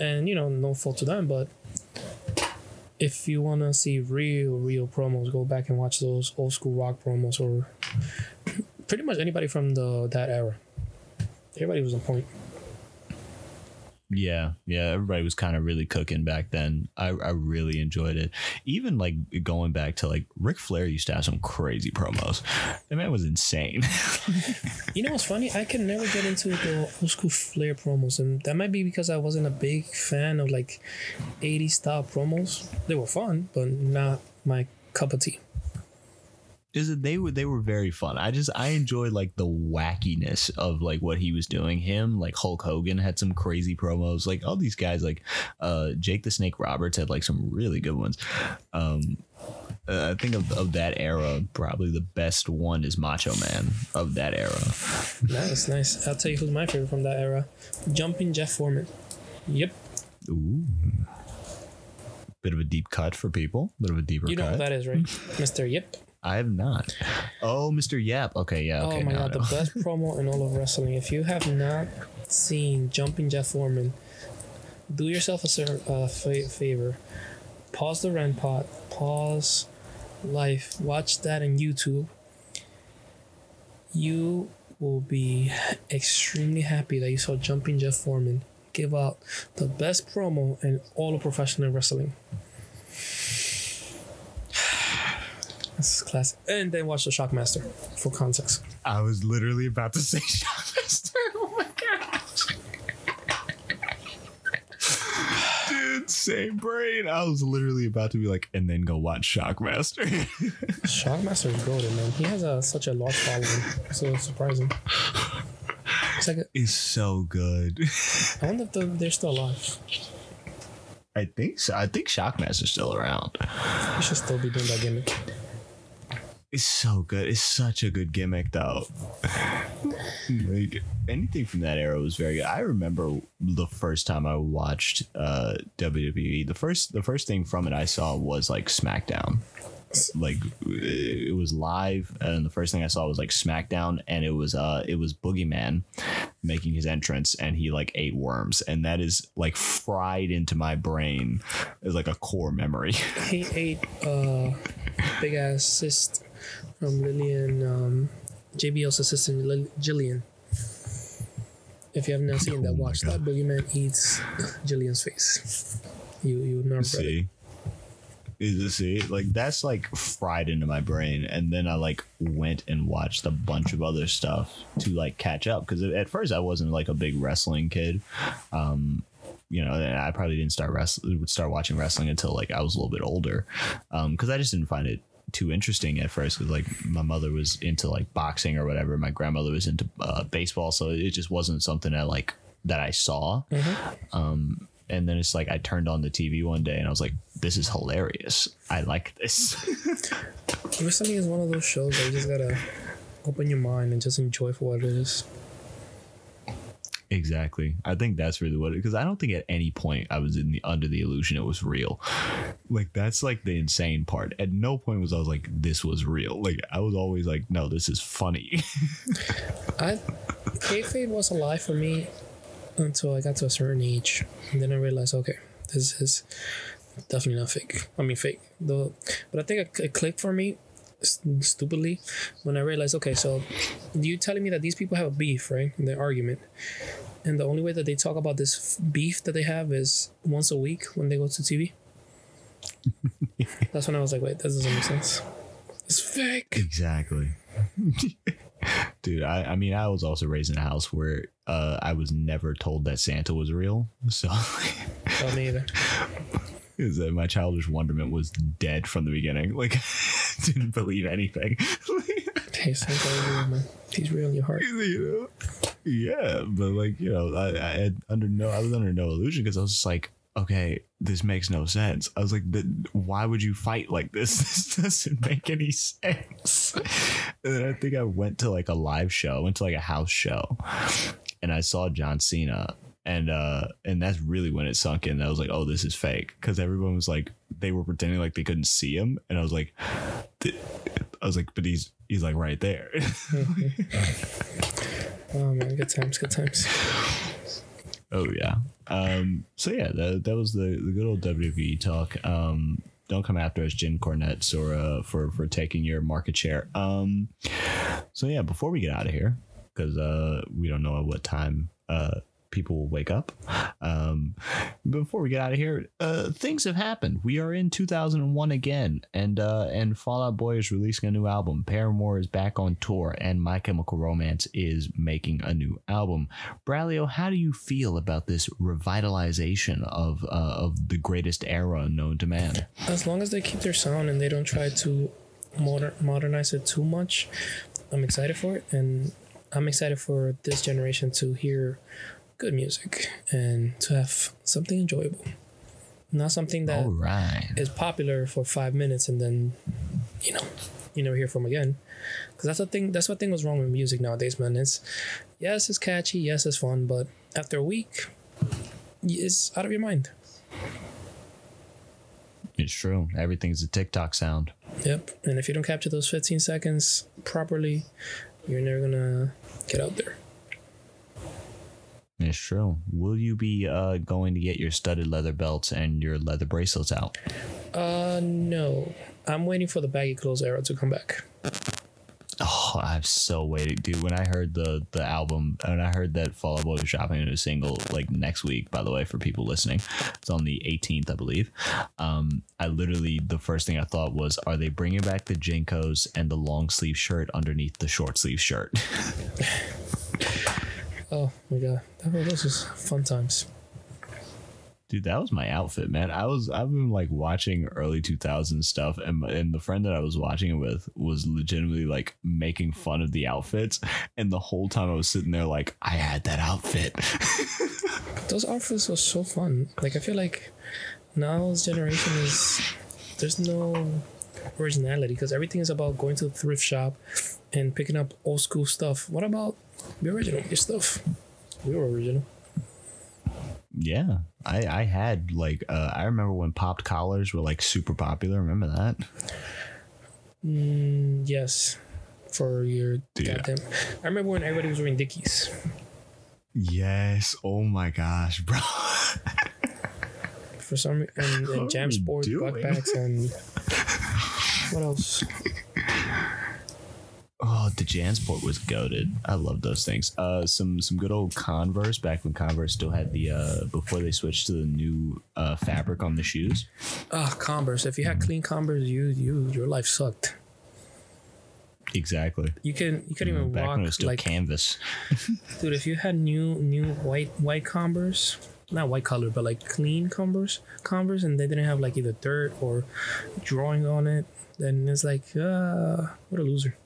And you know, no fault to them, but if you wanna see real, real promos, go back and watch those old school rock promos, or pretty much anybody from the that era everybody was on point. Yeah, yeah, everybody was kind of really cooking back then. I, I really enjoyed it. Even like going back to like Ric Flair used to have some crazy promos. That man was insane. (laughs) You know what's funny? I can never get into the old school Flair promos, and that might be because I wasn't a big fan of like 80s style promos. They were fun, but not my cup of tea. Is it they were they were very fun. I just I enjoyed like the wackiness of like what he was doing. Him like Hulk Hogan had some crazy promos. Like all these guys like uh Jake the Snake Roberts had like some really good ones. Um uh, I think of, of that era, probably the best one is Macho Man of that era. Nice, nice. I'll tell you who's my favorite from that era Jumping Jeff Farmer. Yep. Ooh. Bit of a deep cut for people. Bit of a deeper You know cut. what that is, right? Mr. Yep. I have not. Oh, Mr. Yap. Okay, yeah. Okay. oh my god, the (laughs) best promo in all of wrestling. If you have not seen Jumping Jeff Farmer, do yourself a ser- uh, fa- favor. Pause the Ren Pot, pause life, watch that on YouTube. You will be extremely happy that you saw Jumping Jeff Farmer give out the best promo in all of professional wrestling. This is classic. And then watch the Shockmaster for context. I was literally about to (laughs) say Shockmaster. Oh my gosh. Dude, same brain. I was literally about to be like, and then go watch Shockmaster. (laughs) Shockmaster is golden, man. He has a, such a large following. So surprising. It's like, a, It's so good. I wonder if the, they're still alive. I think so. I think Shockmaster's still around. He should still be doing that gimmick. It's so good. It's such a good gimmick, though. (sighs) like anything from that era was very good. I remember the first time I watched uh, WWE. The first, the first thing from it I saw was like SmackDown. Like it was live, and the first thing I saw was like SmackDown, and it was uh, it was Boogeyman making his entrance, and he like ate worms, and that is like fried into my brain as like a core memory. He ate uh, big ass cyst from Lillian, um, JBL's assistant, Lil- Jillian. If you have not seen Oh that, my watch that. Boogeyman eats Jillian's face. You you would never see? is it see? Like that's like fried into my brain. And then i like went and watched a bunch of other stuff to like catch up. Because at first i wasn't like a big wrestling kid. Um you know i probably didn't start wrestling start watching wrestling until like i was a little bit older. Um because i just didn't find it too interesting at first because like my mother was into like boxing or whatever my grandmother was into uh, baseball so it just wasn't something that like that i saw um and then it's like I turned on the TV one day and I was like, "This is hilarious. I like this." (laughs) Wrestling is one of those shows that you just gotta open your mind and just enjoy for what it is. Exactly. I think that's really what it because I don't think at any point I was in the under the illusion it was real. Like that's like the insane part. At no point was I was like, "This was real." Like I was always like, "No, this is funny." (laughs) I kayfabe was a lie for me until I got to a certain age, and then I realized, okay, this is definitely not fake. I mean, fake. The but I think it clicked for me st- stupidly when I realized, okay, so you telling me that these people have a beef, right? In their argument, and the only way that they talk about this f- beef that they have is once a week when they go to TV. (laughs) That's when I was like, wait, that doesn't make sense. It's fake. exactly. (laughs) Dude, I, I mean, I was also raised in a house where uh, I was never told that Santa was real. So Oh, me either. (laughs) is that my childish wonderment was dead from the beginning. Like, (laughs) didn't believe anything. (laughs) Is real, man. He's real in your heart. you know? Yeah, but like you know, I, I had under no, I was under no illusion because I was just like, okay, this makes no sense. I was like, "Th- why would you fight like this? (laughs) This doesn't make any sense. And then I think I went to like a live show, went to like a house show, and I saw John Cena. And uh and that's really when it sunk in. I was like, oh, this is fake. Because everyone was like, they were pretending like they couldn't see him. And I was like, I was like, but he's he's like right there. (laughs) (laughs) Oh man, good times, good times. Oh yeah. Um. So yeah, that that was the the good old WWE talk. Um. Don't come after us, Jim Cornette, or uh, for for taking your market share. Um. So yeah, before we get out of here, because uh, we don't know at what time uh, people will wake up. Um, before we get out of here, uh, things have happened. We are in 2001 again, and uh, and Fall Out Boy is releasing a new album. Paramore is back on tour, and My Chemical Romance is making a new album. Braulio, how do you feel about this revitalization of uh, of the greatest era known to man? As long as they keep their sound and they don't try to moder- modernize it too much, I'm excited for it, and I'm excited for this generation to hear good music and to have something enjoyable, not something that right. is popular for five minutes and then, you know, you never hear from again. Because that's the thing. That's what thing was wrong with music nowadays, man. It's yes, it's catchy, yes, it's fun, but after a week, it's out of your mind. It's true. Everything's a TikTok sound. Yep. And if you don't capture those 15 seconds properly, you're never gonna get out there. It's true. Will you be uh, going to get your studded leather belts and your leather bracelets out? Uh, no. I'm waiting for the baggy clothes era to come back. Oh, I'm so waiting, dude. When I heard the the album, and I heard that Fall Out Boy was dropping a new single like next week. By the way, for people listening, it's on the 18th, I believe. Um, I literally the first thing I thought was, are they bringing back the JNCOs and the long sleeve shirt underneath the short sleeve shirt? (laughs) Oh my god, that was, those was fun times. Dude, that was my outfit, man. I was I've been like watching early 2000s stuff, and and the friend that I was watching it with was legitimately like making fun of the outfits, (laughs) and the whole time I was sitting there like I had that outfit. (laughs) Those outfits were so fun. Like I feel like now's generation is there's no originality because everything is about going to the thrift shop and picking up old school stuff. What about the original? Your stuff. We were original. yeah, I I had like uh, I remember when popped collars were like super popular. Remember that? Mm, yes. For your Dude. goddamn. I remember when everybody was wearing Dickies. Yes. Oh my gosh, bro. (laughs) For some and, and Jam we Sport doing? backpacks and (laughs) what else? Oh, the Jansport was goaded. I love those things. Uh, some some good old Converse back when Converse still had the uh before they switched to the new uh fabric on the shoes. Ah, Converse. If you had clean Converse, you you your life sucked. Exactly. You can you couldn't even Back rock when it was still like canvas. (laughs) dude. If you had new new white white Converse, not white color, but like clean Converse Converse, and they didn't have like either dirt or drawing on it, then it's like uh, what a loser.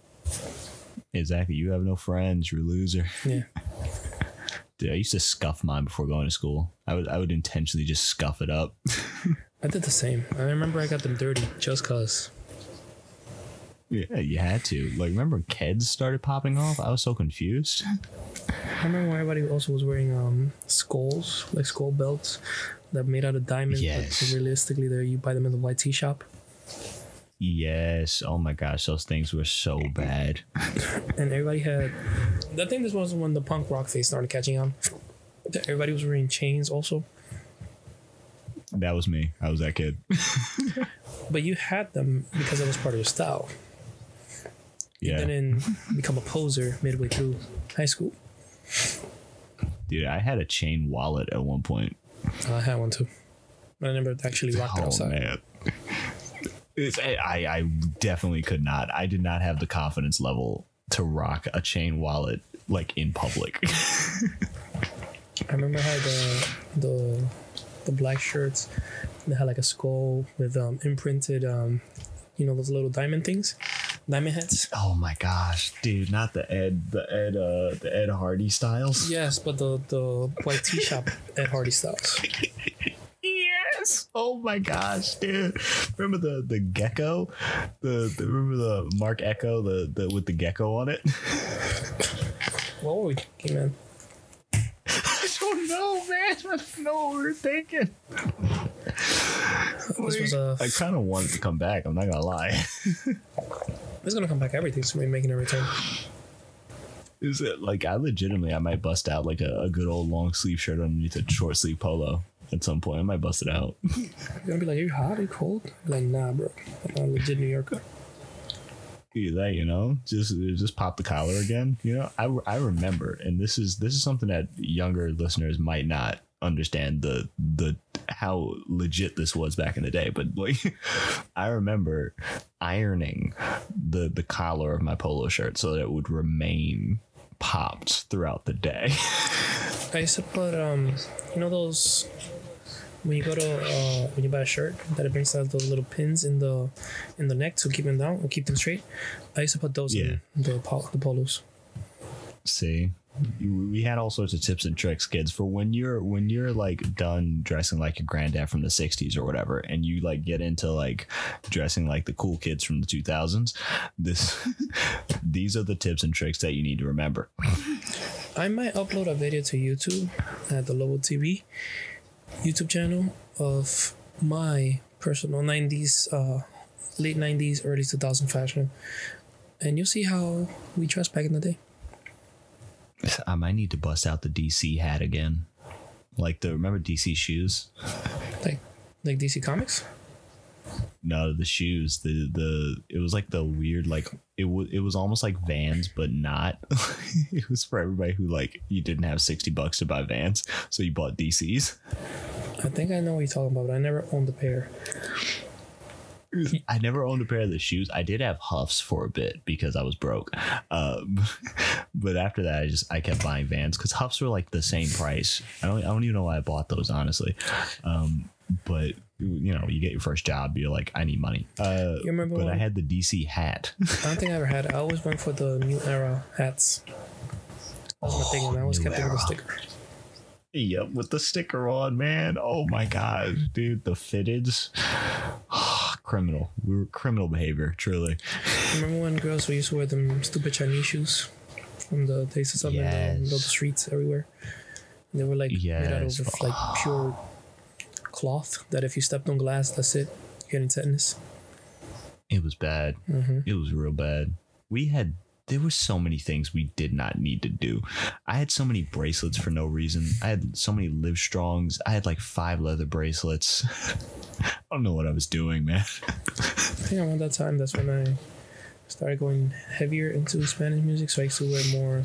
Exactly. You have no friends. You're a loser. Yeah. (laughs) Dude, I used to scuff mine before going to school. I would I would intentionally just scuff it up. (laughs) I did the same. I remember I got them dirty just cause. yeah, you had to. Like, remember when Keds started popping off? I was so confused. (laughs) I remember when everybody also was wearing um skulls, like skull belts that made out of diamonds. Yes. But realistically, there you buy them in the white tea shop. Yes. Oh my gosh, those things were so bad. (laughs) and everybody had. I think this was when the punk rock phase started catching on. Everybody was wearing chains also, That was me. I was that kid. (laughs) but you had them because it was part of your style. Yeah. didn't (laughs) become a poser midway through high school. Dude, I had a chain wallet at one point. I had one too, but I never actually rocked it Oh outside. man. It's, I, I I definitely could not. I did not have the confidence level to rock a chain wallet like in public. (laughs) I remember how the the the black shirts. They had like a skull with um imprinted um, you know those little diamond things, diamond heads. oh my gosh, dude! Not the Ed, the Ed, uh, the Ed Hardy styles. Yes, but the the white tea shop at Hardy Styles. (laughs) Yes. Oh my gosh, dude! Remember the the gecko? The, the remember the Marc Ecko the the with the gecko on it. What were we thinking, man? (laughs) I don't know, man. I don't know what we we're thinking. This was a. I kind of wanted to come back. I'm not gonna lie. (laughs) It's gonna come back. Everything's gonna be making a return. Is it like I legitimately I might bust out like a, a good old long sleeve shirt underneath a short sleeve polo at some point. I might bust it out. (laughs) You're gonna be like, "Are you hot? Are you cold?" Be like, nah, bro. I'm a legit New Yorker. that you know just just pop the collar again you know I, I remember and this is this is something that younger listeners might not understand the the how legit this was back in the day but like (laughs) i remember ironing the the collar of my polo shirt so that it would remain popped throughout the day (laughs) I used to put um, you know those when you go to uh, when you buy a shirt that it brings out those little pins in the in the neck to keep them down or keep them straight. I used to put those Yeah. in the pol- the polos. see we had all sorts of tips and tricks kids for when you're when you're like done dressing like your granddad from the 60s or whatever and you like get into like dressing like the cool kids from the 2000s this (laughs) these are the tips and tricks that you need to remember I might upload a video to YouTube at the Lobo TV YouTube channel of my personal 90s, uh, late 90s, early 2000 fashion. And you'll see how we dressed back in the day. (laughs) i might need to bust out the dc hat again like the remember dc shoes (laughs) Like like DC Comics. no the shoes the the it was like the weird like it was it was almost like vans but not. (laughs) It was for everybody who like you didn't have 60 bucks to buy vans so you bought dcs I think I know what you're talking about, but I never owned a pair. i never owned a pair of the shoes. I did have huffs for a bit because i was broke um (laughs) but after that i just i kept buying vans because huffs were like the same price. I don't i don't even know why i bought those honestly. Um but you know you get your first job you're like i need money uh You remember but i had the dc hat I don't think I ever had it. I always went for the new era hats. That was my thing, and I always New kept it with a Era. sticker. Yep, with the sticker on, man. Oh my god, dude, the fitteds. (sighs) criminal. We were criminal behavior, truly. Remember when girls we used to wear them stupid Chinese shoes from the they used to sell them in the Yes. middle of the streets everywhere? And they were like made out Yes. of like pure cloth that if you stepped on glass, that's it. You're getting tetanus. It was bad. Mm-hmm. It was real bad. We had there were so many things we did not need to do. I had so many bracelets for no reason. I had so many live strongs. I had like five leather bracelets. (laughs) I don't know what I was doing, man. I think around that time, that's when I started going heavier into Spanish music. So I used to wear more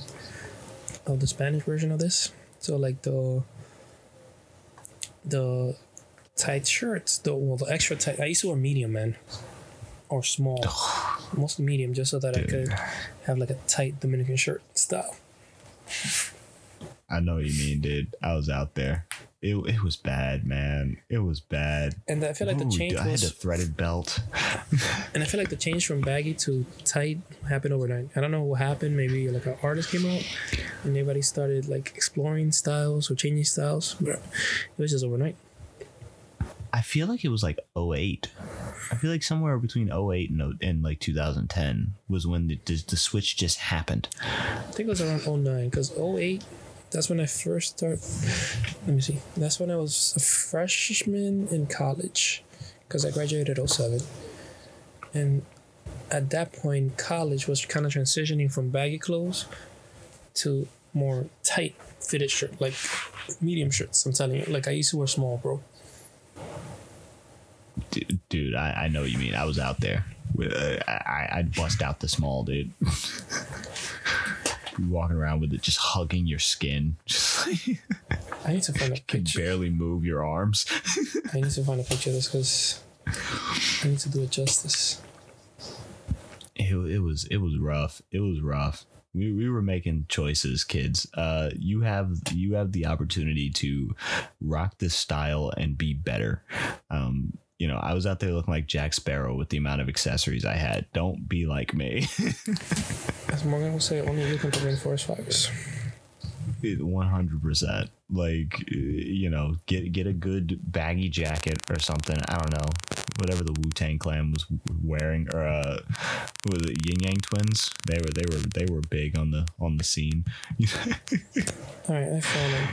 of the Spanish version of this. So like the the tight shirts, the well, the extra tight. I used to wear medium, man, or small, mostly medium, just so that I could have like a tight Dominican shirt style. I know what you mean, dude. I was out there. It, it was bad, man. It was bad. And I feel like the Ooh, change I had a threaded belt. (laughs) and I feel like the change from baggy to tight happened overnight. I don't know what happened. Maybe like an artist came out, and everybody started like exploring styles or changing styles. But it was just overnight. I feel like it was like 08. I feel like somewhere between 08 and, 0 and like 2010 was when the, the, the switch just happened. I think it was around 09 because 08 that's when I first started. Let me see. That's when I was a freshman in college because I graduated 07. And at that point, college was kind of transitioning from baggy clothes to more tight fitted shirt, like medium shirts. I'm telling you, like I used to wear small, bro. Dude, dude I, I know what you mean. I was out there. With, uh, I, I'd bust out the small, dude. (laughs) Walking around with it just hugging your skin. (laughs) Just like I need to find a picture. can barely move your arms. (laughs) I need to find a picture of this because I need to do it justice. it, it was it was rough. It was rough. We, we were making choices, kids. Uh, you have you have the opportunity to rock this style and be better. Um, you know, I was out there looking like Jack Sparrow with the amount of accessories I had. Don't be like me. (laughs) As Morgan will say, only you can prevent forest fires. One hundred percent. Like you know, get get a good baggy jacket or something. I don't know, whatever the Wu Tang Clan was wearing, or uh, was it Ying Yang Twins? They were they were they were big on the on the scene. (laughs) All right, I found him.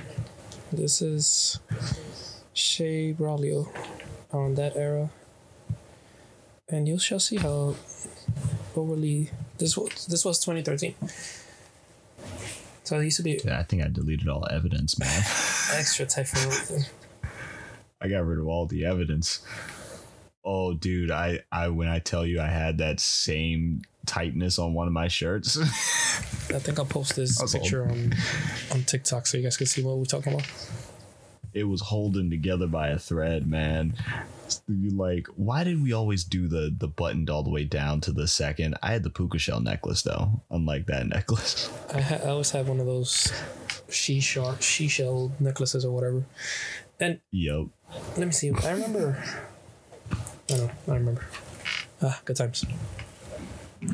This is Shea Braulio on that era, and you shall see how overly this was. This was 2013. So it used to be I think I deleted all evidence, man. (laughs) extra tight for everything. I got rid of all the evidence. Oh, dude, I I when I tell you I had that same tightness on one of my shirts. (laughs) I think I'll post this picture on on TikTok so you guys can see what we're talking about. It was holding together by a thread, man. Like, why did we always do the the buttoned all the way down to the second? I had the puka shell necklace though, unlike that (laughs) necklace. I, ha- I always had one of those she shark she shell necklaces or whatever. And Yep. let me see. I remember. I don't know. I remember. Ah, good times.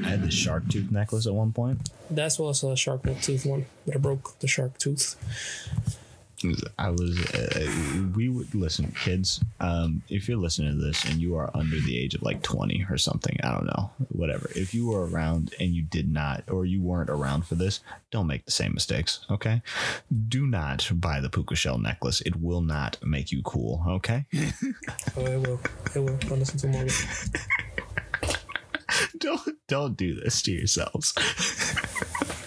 I had the shark tooth necklace at one point. That was a shark tooth one, but I broke the shark tooth. I was, uh, we would listen, kids. Um, if you're listening to this and you are under the age of like 20 or something, I don't know, whatever. If you were around and you did not, or you weren't around for this, don't make the same mistakes. Okay. Do not buy the puka shell necklace. It will not make you cool. Okay. (laughs) Oh, it will. It will. I'll listen to more. (laughs) don't don't do this to yourselves. (laughs)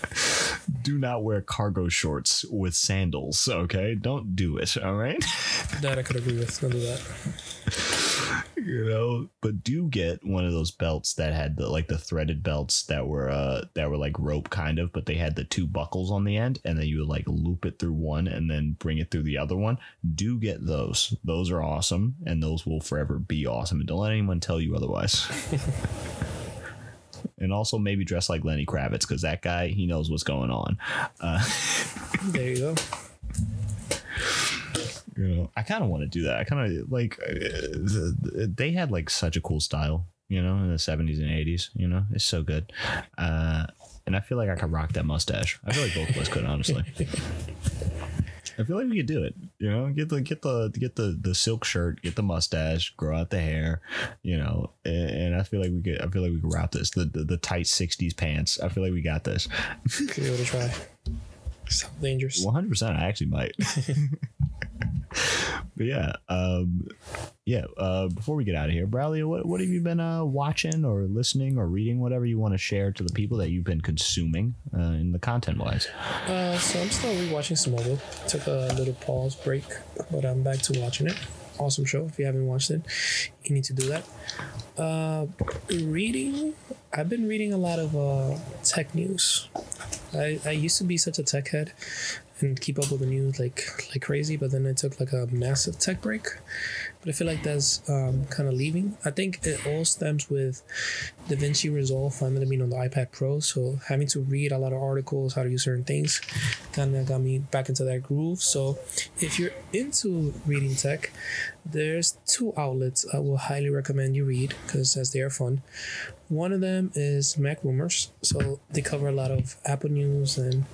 do not wear cargo shorts with sandals, okay? Don't do it, all right? (laughs) That I could agree with. Don't do that. you know, but do get one of those belts that had the like the threaded belts that were uh that were like rope kind of, but they had the two buckles on the end and then you would like loop it through one and then bring it through the other one. Do get those. Those are awesome and those will forever be awesome. And don't let anyone tell you otherwise. (laughs) and also maybe dress like Lenny Kravitz because that guy he knows what's going on. Uh, (laughs) There you go. you know, I kind of want to do that. I kind of like uh, they had like such a cool style, you know, in the seventies and eighties. You know, it's so good. Uh, and I feel like I could rock that mustache. I feel like both of us could, honestly. (laughs) I feel like we could do it. You know, get the get the get the the silk shirt, get the mustache, grow out the hair. You know, and, and I feel like we could. I feel like we could wrap this. The the, the tight sixties pants. I feel like we got this. Give it a try. Sounds dangerous. One hundred percent. I actually might. (laughs) but yeah, um, yeah. Uh, before we get out of here, Braulio, what what have you been uh, watching or listening or reading? Whatever you want to share to the people that you've been consuming uh, in the content wise. Uh, so I'm still rewatching Smallville. Took a little pause break, but I'm back to watching it. Awesome show. If you haven't watched it, you need to do that. Uh, reading. I've been reading a lot of uh, tech news. I, I used to be such a tech head and keep up with the news like like crazy, but then I took like a massive tech break. But I feel like that's um, kind of leaving. I think it all stems with DaVinci Resolve finally being on the iPad Pro. So having to read a lot of articles, how to use certain things, kind of got me back into that groove. So if you're into reading tech, there's two outlets I will highly recommend you read because as they are fun. One of them is Mac Rumors. So they cover a lot of Apple news and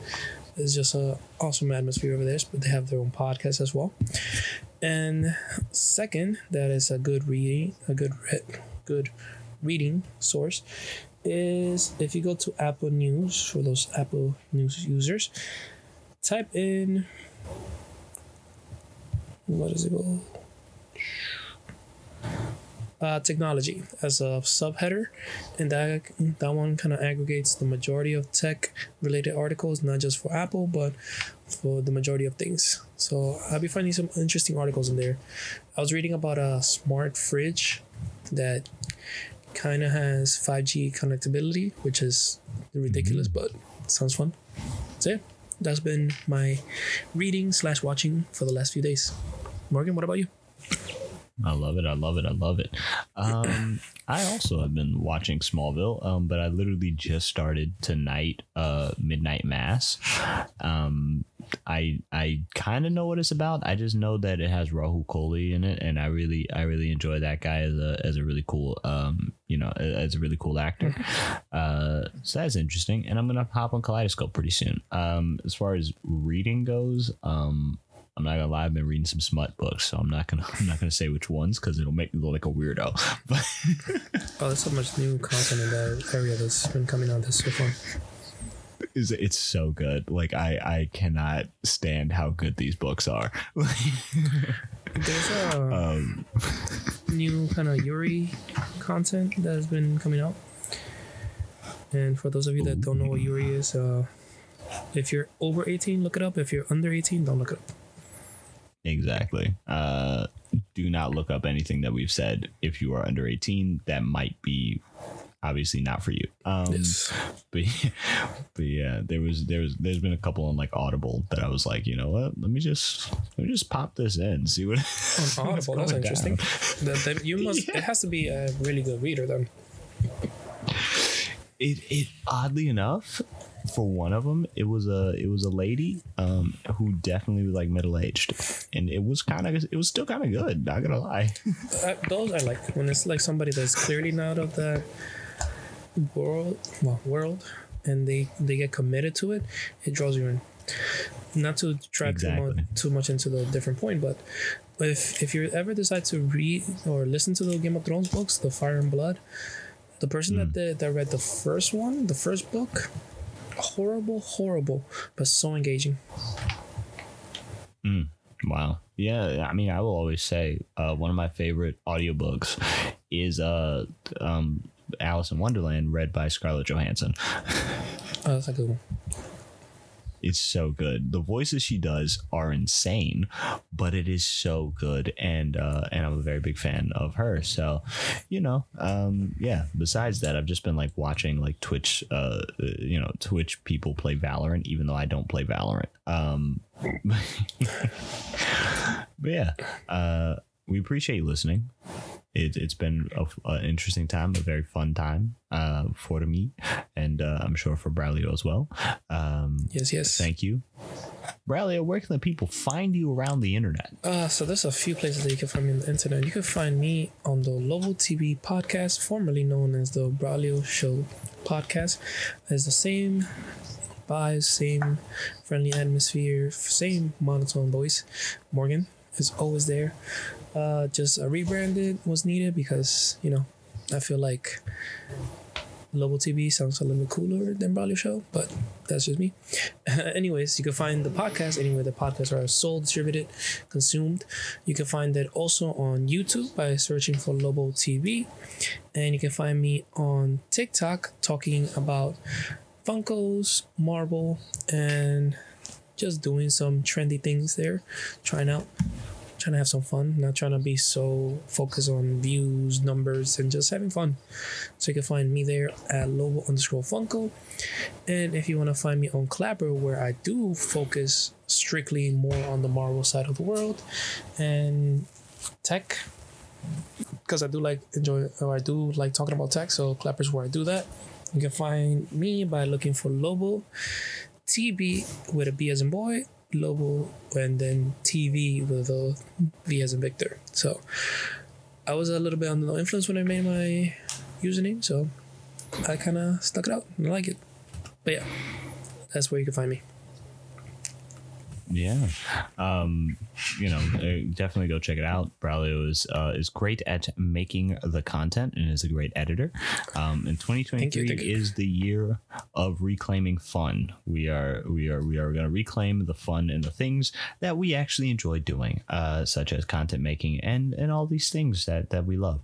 it's just an awesome atmosphere over there. But they have their own podcast as well. And second, that is a good reading, a good good reading source is if you go to Apple News for those Apple News users, type in what is it called? Uh, technology as a subheader, and that that one kind of aggregates the majority of tech related articles, not just for Apple, but for the majority of things. So I'll be finding some interesting articles in there. I was reading about a smart fridge that kind of has 5G connectability, which is ridiculous, mm-hmm. but sounds fun. That's it. That's been my reading slash watching for the last few days. Morgan, what about you? I love it. I love it. I love it. Um, I also have been watching Smallville, um, but I literally just started tonight, uh, Midnight Mass. Um, I I kind of know what it's about. I just know that it has Rahul Kohli in it, and I really I really enjoy that guy as a as a really cool um you know as a really cool actor. Uh, so that's interesting, and I'm gonna hop on Kaleidoscope pretty soon. Um, as far as reading goes, um, I'm not gonna lie, I've been reading some smut books, so I'm not gonna I'm not gonna say which ones because it'll make me look like a weirdo. (laughs) But Oh, there's so much new content in that area that's been coming out this so fun. it's, it's so good. Like I I cannot stand how good these books are. (laughs) There's a um, new kind of Yuri content that has been coming out. And for those of you that don't know what Yuri is, uh, if you're over 18, look it up. If you're under 18, don't look it up. Exactly. Uh, do not look up anything that we've said if you are under 18. That might be obviously not for you. Um, Yes. (laughs) but, but yeah, there was there was there's been a couple on like Audible that I was like, you know what? Let me just let me just pop this in, see what. (laughs) On Audible, that's interesting. down. The, the, you must. (laughs) It has to be a really good reader then. It it oddly enough, for one of them, it was a it was a lady um who definitely was like middle aged, and it was kind of it was still kind of good. Not gonna lie. Uh, those I like when it's like somebody that's clearly not of that world, well, world, and they they get committed to it. It draws you in. Not to track too, Exactly. much, too much into the different point, but if if you ever decide to read or listen to the Game of Thrones books, the Fire and Blood, the person that did, that read the first one, the first book, horrible, horrible, but so engaging. Wow. Yeah, I mean, I will always say uh, one of my favorite audiobooks is uh, um, Alice in Wonderland, read by Scarlett Johansson. (laughs) Oh, that's a good one. It's so good. The voices she does are insane, but it is so good, and uh, and I'm a very big fan of her. So, you know, um, yeah. Besides that, I've just been like watching like Twitch, uh, you know, Twitch people play Valorant, even though I don't play Valorant. Um, (laughs) but yeah, uh, we appreciate you listening. It, it's been a- an interesting time, a very fun time uh, for me, and uh, I'm sure for Braulio as well. Um, Yes, yes. Thank you. Braulio, where can the people find you around the internet? Uh, so there's a few places that you can find me on the internet. You can find me on the Lobo TV podcast, formerly known as the Braulio Show podcast. It's the same vibes, same friendly atmosphere, same monotone voice. Morgan is always there. Uh, just a rebranded was needed because you know I feel like Lobo TV sounds a little bit cooler than Braulio Show, but that's just me. (laughs) Anyways, you can find the podcast anywhere the podcasts are sold, distributed, consumed. You can find it also on YouTube by searching for Lobo TV. And you can find me on TikTok talking about Funkos, Marvel, and just doing some trendy things there, trying out trying to have some fun, not trying to be so focused on views, numbers, and just having fun. So you can find me there at Lobo underscore Funko. And if you want to find me on Clapper, where I do focus strictly more on the Marvel side of the world and tech, because I do like enjoy or I do like talking about tech. So Clapper's where I do that. You can find me by looking for Lobo TB with a B as in boy, Lobo, and then TV with a V as in Victor. So I was a little bit under the influence when I made my username, so I kind of stuck it out and I like it. But yeah, that's where you can find me. Yeah, um, you know, uh, definitely go check it out. Braulio is uh, is great at making the content and is a great editor. Um, and 2023 thank you. is the year of reclaiming fun. We are we are we are going to reclaim the fun and the things that we actually enjoy doing, uh, such as content making and and all these things that that we love.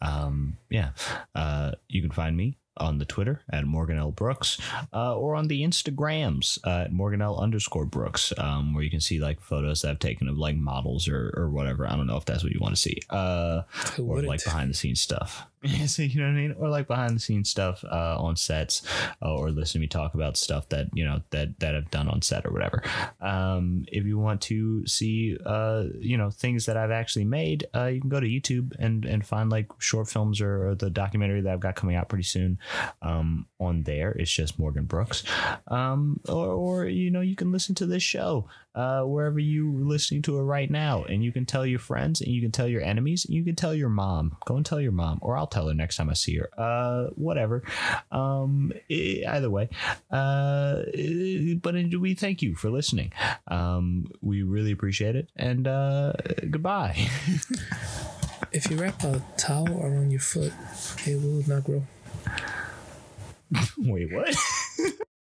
Um, yeah, uh, you can find me on the Twitter at Morgan L. Brooks uh, or on the Instagrams uh, at Morgan L. underscore Brooks, um, where you can see like photos that I've taken of like models or, or whatever. I don't know if that's what you want to see. Uh, or wouldn't? like behind the scenes stuff. (laughs) so you know what I mean? Or like behind the scenes stuff uh, on sets uh, or listen to me talk about stuff that, you know, that, that I've done on set or whatever. Um, if you want to see, uh, you know, things that I've actually made, uh, you can go to YouTube and, and find like short films or, or the documentary that I've got coming out pretty soon um, on there. It's just Morgan Brooks. Um, or, or, you know, you can listen to this show uh, wherever you're listening to it right now. And you can tell your friends and you can tell your enemies and you can tell your mom. Go and tell your mom, or I'll tell her next time I see her. Uh, whatever. Um, e- either way. Uh, but we thank you for listening. Um, we really appreciate it. And uh, goodbye. (laughs) If you wrap a towel around your foot, it will not grow. (laughs) Wait, what? (laughs)